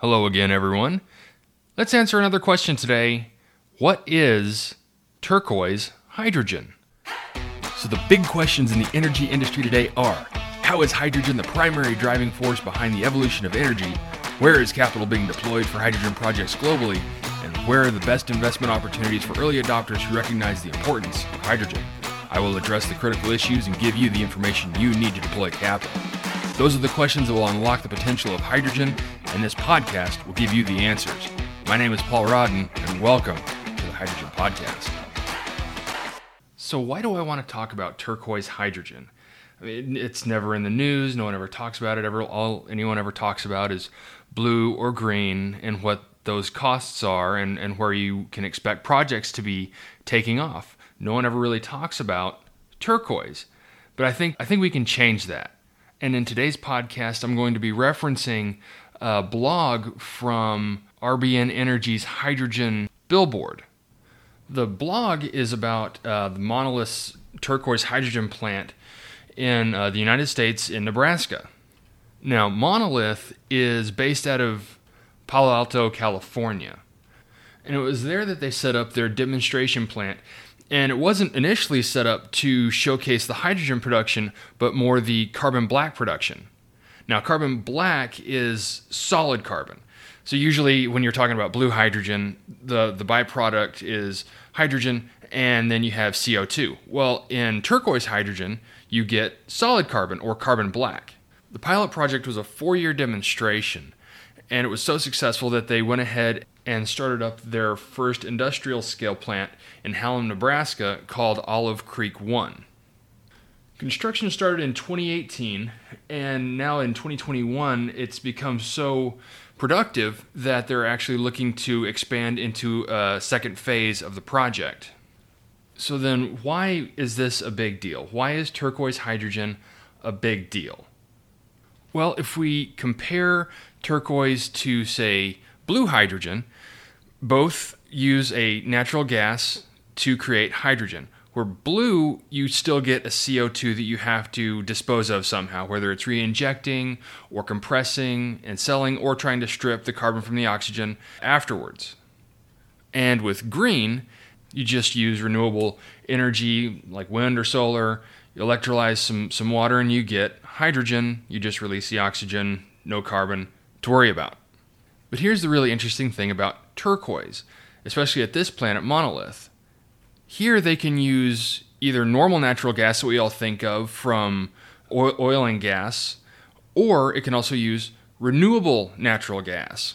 Hello again, everyone. Let's answer another question today. What is turquoise hydrogen? So, the big questions in the energy industry today are How is hydrogen the primary driving force behind the evolution of energy? Where is capital being deployed for hydrogen projects globally? And where are the best investment opportunities for early adopters who recognize the importance of hydrogen? I will address the critical issues and give you the information you need to deploy capital. Those are the questions that will unlock the potential of hydrogen, and this podcast will give you the answers. My name is Paul Rodden, and welcome to the Hydrogen Podcast. So, why do I want to talk about turquoise hydrogen? I mean, it's never in the news. No one ever talks about it. Ever, all anyone ever talks about is blue or green, and what those costs are, and, and where you can expect projects to be taking off. No one ever really talks about turquoise, but I think I think we can change that. And in today's podcast, I'm going to be referencing a blog from RBN Energy's hydrogen billboard. The blog is about uh, the Monolith turquoise hydrogen plant in uh, the United States in Nebraska. Now, Monolith is based out of Palo Alto, California. And it was there that they set up their demonstration plant and it wasn't initially set up to showcase the hydrogen production, but more the carbon black production. Now, carbon black is solid carbon. So usually when you're talking about blue hydrogen, the, the byproduct is hydrogen and then you have CO2. Well, in turquoise hydrogen, you get solid carbon or carbon black. The pilot project was a four year demonstration, and it was so successful that they went ahead and started up their first industrial scale plant in Hallam, Nebraska called Olive Creek 1. Construction started in 2018, and now in 2021, it's become so productive that they're actually looking to expand into a second phase of the project. So, then why is this a big deal? Why is turquoise hydrogen a big deal? Well, if we compare turquoise to, say, blue hydrogen, both use a natural gas to create hydrogen. Where blue, you still get a CO2 that you have to dispose of somehow, whether it's re injecting or compressing and selling or trying to strip the carbon from the oxygen afterwards. And with green, you just use renewable energy like wind or solar, you electrolyze some, some water, and you get hydrogen. You just release the oxygen, no carbon to worry about. But here's the really interesting thing about turquoise, especially at this planet Monolith. Here they can use either normal natural gas that we all think of from oil and gas, or it can also use renewable natural gas.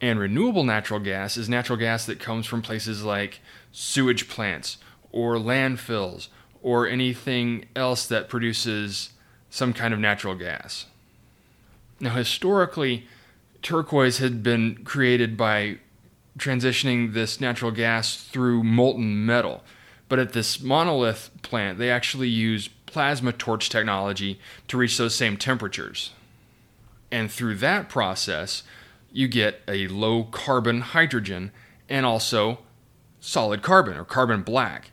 And renewable natural gas is natural gas that comes from places like sewage plants or landfills or anything else that produces some kind of natural gas. Now, historically, turquoise had been created by transitioning this natural gas through molten metal. But at this monolith plant, they actually use plasma torch technology to reach those same temperatures. And through that process, you get a low carbon hydrogen and also solid carbon or carbon black.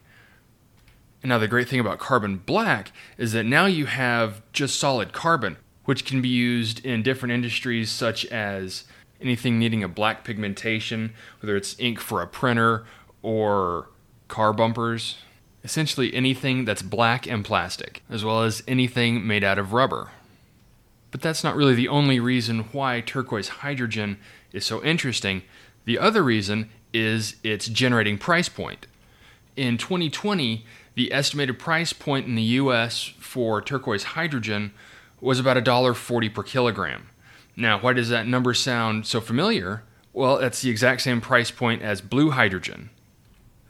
And now, the great thing about carbon black is that now you have just solid carbon, which can be used in different industries such as anything needing a black pigmentation, whether it's ink for a printer or car bumpers. Essentially anything that's black and plastic, as well as anything made out of rubber. But that's not really the only reason why turquoise hydrogen is so interesting. The other reason is its generating price point. In 2020, the estimated price point in the US for turquoise hydrogen was about $1.40 per kilogram. Now, why does that number sound so familiar? Well, that's the exact same price point as blue hydrogen.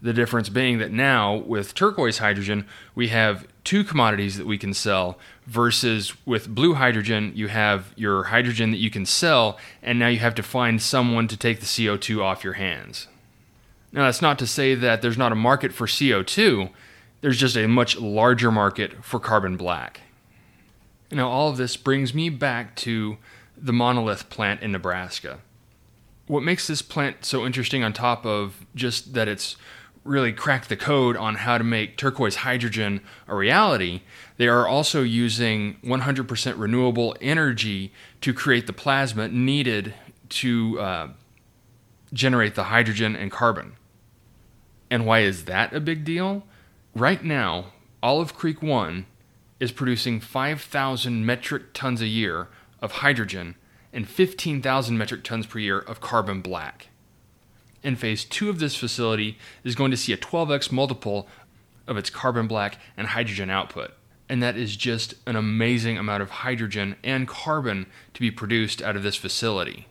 The difference being that now, with turquoise hydrogen, we have two commodities that we can sell, versus with blue hydrogen, you have your hydrogen that you can sell, and now you have to find someone to take the CO2 off your hands. Now, that's not to say that there's not a market for CO2, there's just a much larger market for carbon black. Now, all of this brings me back to the monolith plant in Nebraska. What makes this plant so interesting, on top of just that it's really cracked the code on how to make turquoise hydrogen a reality, they are also using 100% renewable energy to create the plasma needed to uh, generate the hydrogen and carbon. And why is that a big deal? Right now, Olive Creek 1 is producing 5,000 metric tons a year of hydrogen and 15,000 metric tons per year of carbon black. And phase two of this facility is going to see a 12x multiple of its carbon black and hydrogen output. And that is just an amazing amount of hydrogen and carbon to be produced out of this facility.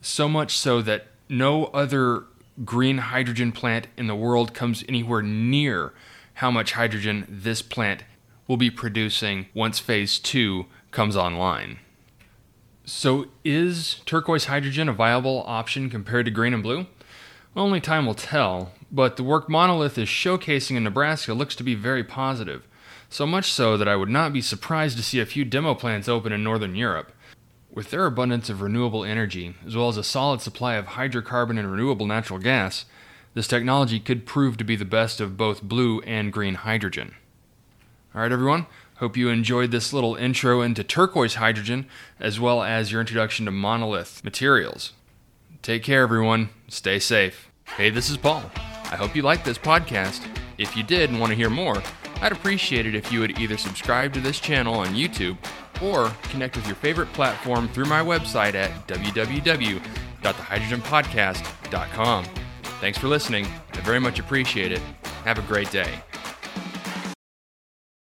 So much so that no other green hydrogen plant in the world comes anywhere near how much hydrogen this plant will be producing once phase two comes online. So, is turquoise hydrogen a viable option compared to green and blue? Only time will tell, but the work Monolith is showcasing in Nebraska looks to be very positive. So much so that I would not be surprised to see a few demo plants open in Northern Europe. With their abundance of renewable energy, as well as a solid supply of hydrocarbon and renewable natural gas, this technology could prove to be the best of both blue and green hydrogen. All right, everyone. Hope you enjoyed this little intro into turquoise hydrogen as well as your introduction to monolith materials. Take care, everyone. Stay safe. Hey, this is Paul. I hope you liked this podcast. If you did and want to hear more, I'd appreciate it if you would either subscribe to this channel on YouTube or connect with your favorite platform through my website at www.thehydrogenpodcast.com. Thanks for listening. I very much appreciate it. Have a great day.